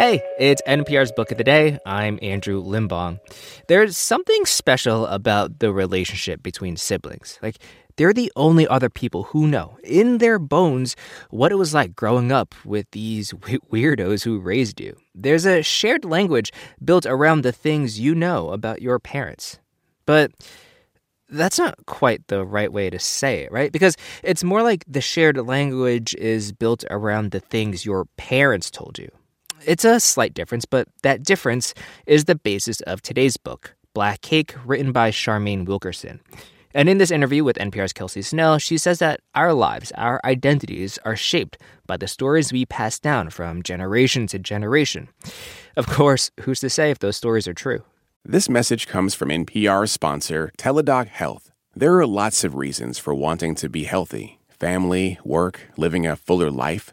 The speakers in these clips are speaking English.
Hey, it's NPR's Book of the Day. I'm Andrew Limbong. There's something special about the relationship between siblings. Like, they're the only other people who know, in their bones, what it was like growing up with these weirdos who raised you. There's a shared language built around the things you know about your parents. But that's not quite the right way to say it, right? Because it's more like the shared language is built around the things your parents told you. It's a slight difference, but that difference is the basis of today's book, Black Cake, written by Charmaine Wilkerson. And in this interview with NPR's Kelsey Snell, she says that our lives, our identities, are shaped by the stories we pass down from generation to generation. Of course, who's to say if those stories are true? This message comes from NPR sponsor Teladoc Health. There are lots of reasons for wanting to be healthy family, work, living a fuller life.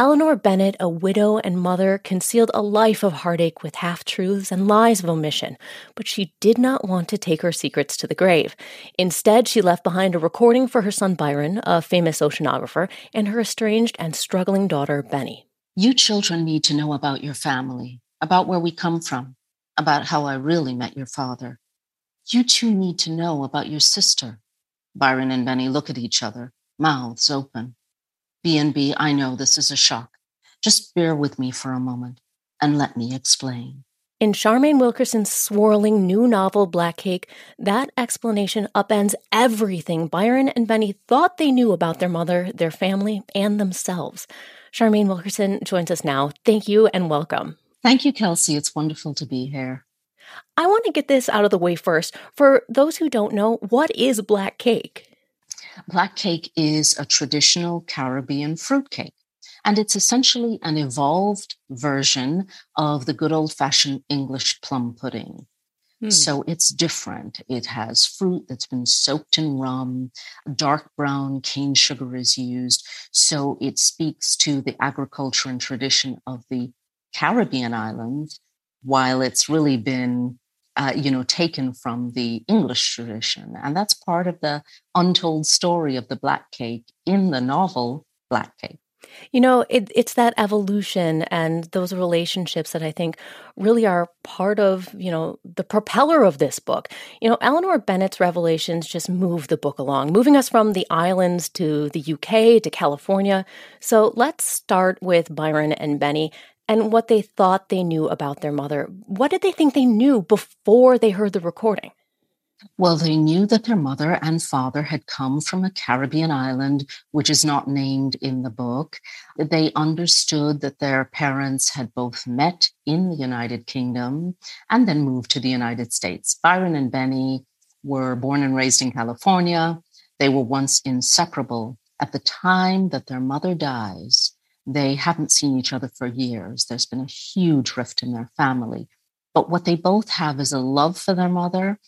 Eleanor Bennett, a widow and mother, concealed a life of heartache with half truths and lies of omission, but she did not want to take her secrets to the grave. Instead, she left behind a recording for her son Byron, a famous oceanographer, and her estranged and struggling daughter Benny. You children need to know about your family, about where we come from, about how I really met your father. You too need to know about your sister. Byron and Benny look at each other, mouths open. B&B, I know this is a shock. Just bear with me for a moment and let me explain. In Charmaine Wilkerson's swirling new novel, Black Cake, that explanation upends everything Byron and Benny thought they knew about their mother, their family, and themselves. Charmaine Wilkerson joins us now. Thank you and welcome. Thank you, Kelsey. It's wonderful to be here. I want to get this out of the way first. For those who don't know, what is Black Cake? Black cake is a traditional Caribbean fruit cake. And it's essentially an evolved version of the good old fashioned English plum pudding. Hmm. So it's different. It has fruit that's been soaked in rum, dark brown cane sugar is used. So it speaks to the agriculture and tradition of the Caribbean islands, while it's really been uh, you know, taken from the English tradition. And that's part of the untold story of the black cake in the novel Black Cake. You know, it, it's that evolution and those relationships that I think really are part of, you know, the propeller of this book. You know, Eleanor Bennett's revelations just move the book along, moving us from the islands to the UK to California. So let's start with Byron and Benny and what they thought they knew about their mother. What did they think they knew before they heard the recording? Well, they knew that their mother and father had come from a Caribbean island, which is not named in the book. They understood that their parents had both met in the United Kingdom and then moved to the United States. Byron and Benny were born and raised in California. They were once inseparable. At the time that their mother dies, they haven't seen each other for years. There's been a huge rift in their family. But what they both have is a love for their mother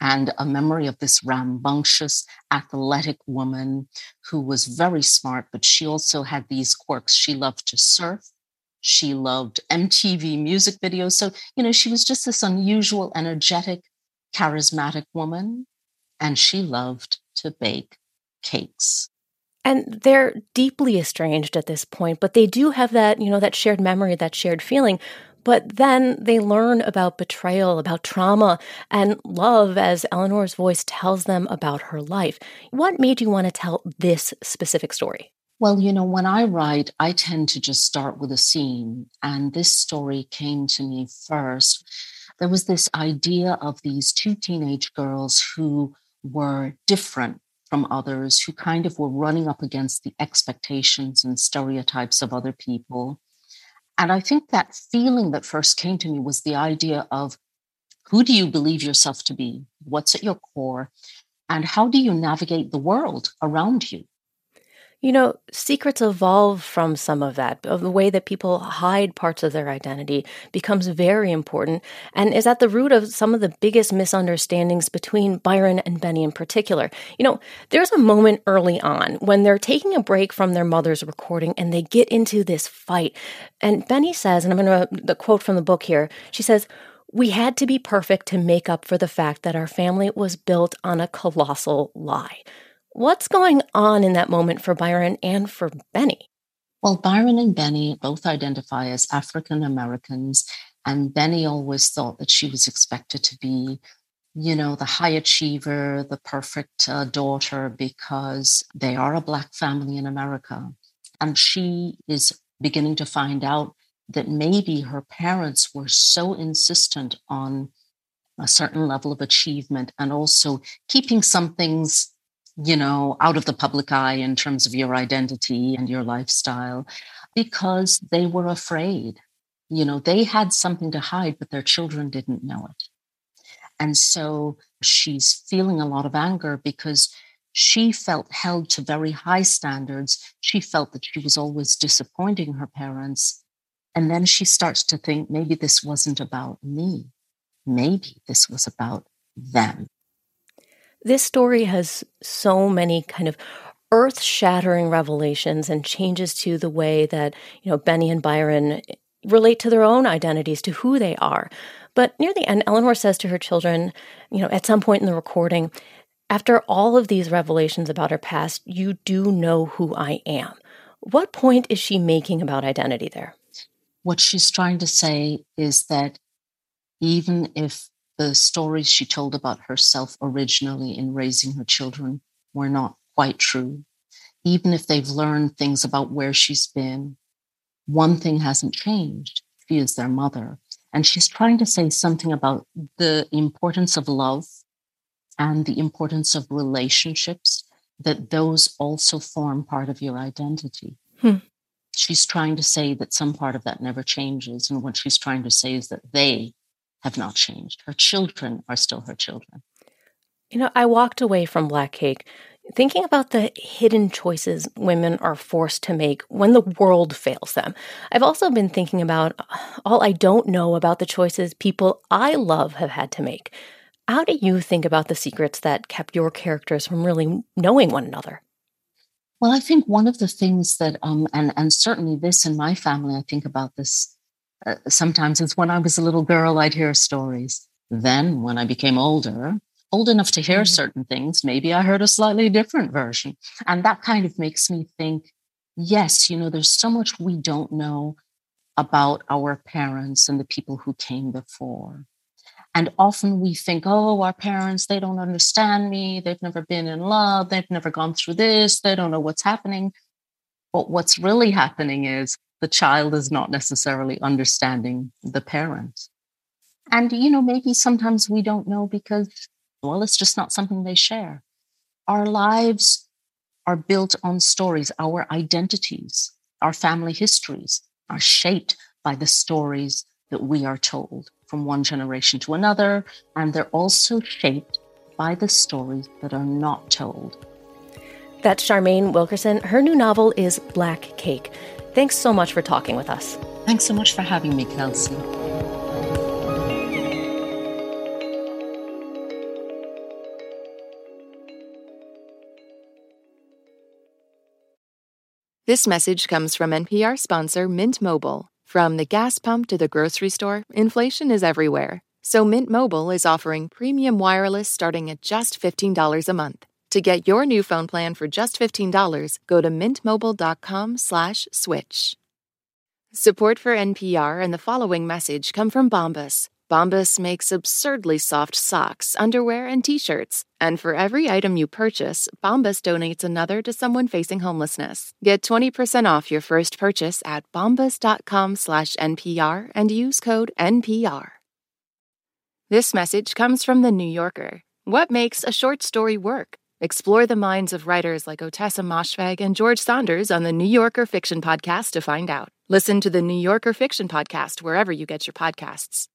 and a memory of this rambunctious, athletic woman who was very smart, but she also had these quirks. She loved to surf. She loved MTV music videos. So, you know, she was just this unusual, energetic, charismatic woman. And she loved to bake cakes. And they're deeply estranged at this point, but they do have that, you know, that shared memory, that shared feeling. But then they learn about betrayal, about trauma, and love as Eleanor's voice tells them about her life. What made you want to tell this specific story? Well, you know, when I write, I tend to just start with a scene. And this story came to me first. There was this idea of these two teenage girls who were different from others who kind of were running up against the expectations and stereotypes of other people. And I think that feeling that first came to me was the idea of who do you believe yourself to be? What's at your core? And how do you navigate the world around you? You know, secrets evolve from some of that. The way that people hide parts of their identity becomes very important and is at the root of some of the biggest misunderstandings between Byron and Benny in particular. You know, there's a moment early on when they're taking a break from their mother's recording and they get into this fight. And Benny says, and I'm going to the quote from the book here. She says, we had to be perfect to make up for the fact that our family was built on a colossal lie. What's going on in that moment for Byron and for Benny? Well, Byron and Benny both identify as African Americans, and Benny always thought that she was expected to be, you know, the high achiever, the perfect uh, daughter, because they are a Black family in America. And she is beginning to find out that maybe her parents were so insistent on a certain level of achievement and also keeping some things you know, out of the public eye in terms of your identity and your lifestyle because they were afraid. You know, they had something to hide, but their children didn't know it. And so she's feeling a lot of anger because she felt held to very high standards. She felt that she was always disappointing her parents. And then she starts to think maybe this wasn't about me. Maybe this was about them. This story has so many kind of earth shattering revelations and changes to the way that, you know, Benny and Byron eh, relate to their own identities, to who they are. But near the end, Eleanor says to her children, you know, at some point in the recording, after all of these revelations about her past, you do know who I am. What point is she making about identity there? What she's trying to say is that even if the stories she told about herself originally in raising her children were not quite true. Even if they've learned things about where she's been, one thing hasn't changed. She is their mother. And she's trying to say something about the importance of love and the importance of relationships, that those also form part of your identity. Hmm. She's trying to say that some part of that never changes. And what she's trying to say is that they have not changed. Her children are still her children. You know, I walked away from Black Cake thinking about the hidden choices women are forced to make when the world fails them. I've also been thinking about all I don't know about the choices people I love have had to make. How do you think about the secrets that kept your characters from really knowing one another? Well, I think one of the things that, um, and and certainly this in my family, I think about this uh, sometimes it's when I was a little girl, I'd hear stories. Then, when I became older, old enough to hear mm-hmm. certain things, maybe I heard a slightly different version. And that kind of makes me think yes, you know, there's so much we don't know about our parents and the people who came before. And often we think, oh, our parents, they don't understand me. They've never been in love. They've never gone through this. They don't know what's happening. But what's really happening is the child is not necessarily understanding the parent. And, you know, maybe sometimes we don't know because, well, it's just not something they share. Our lives are built on stories. Our identities, our family histories are shaped by the stories that we are told from one generation to another. And they're also shaped by the stories that are not told. That's Charmaine Wilkerson. Her new novel is Black Cake. Thanks so much for talking with us. Thanks so much for having me, Kelsey. This message comes from NPR sponsor Mint Mobile. From the gas pump to the grocery store, inflation is everywhere. So Mint Mobile is offering premium wireless starting at just $15 a month. To get your new phone plan for just $15, go to mintmobile.com slash switch. Support for NPR and the following message come from Bombas. Bombas makes absurdly soft socks, underwear, and t-shirts. And for every item you purchase, Bombas donates another to someone facing homelessness. Get 20% off your first purchase at bombas.com/npr and use code NPR. This message comes from the New Yorker. What makes a short story work? Explore the minds of writers like Ottessa Moshfegh and George Saunders on the New Yorker Fiction Podcast to find out. Listen to the New Yorker Fiction Podcast wherever you get your podcasts.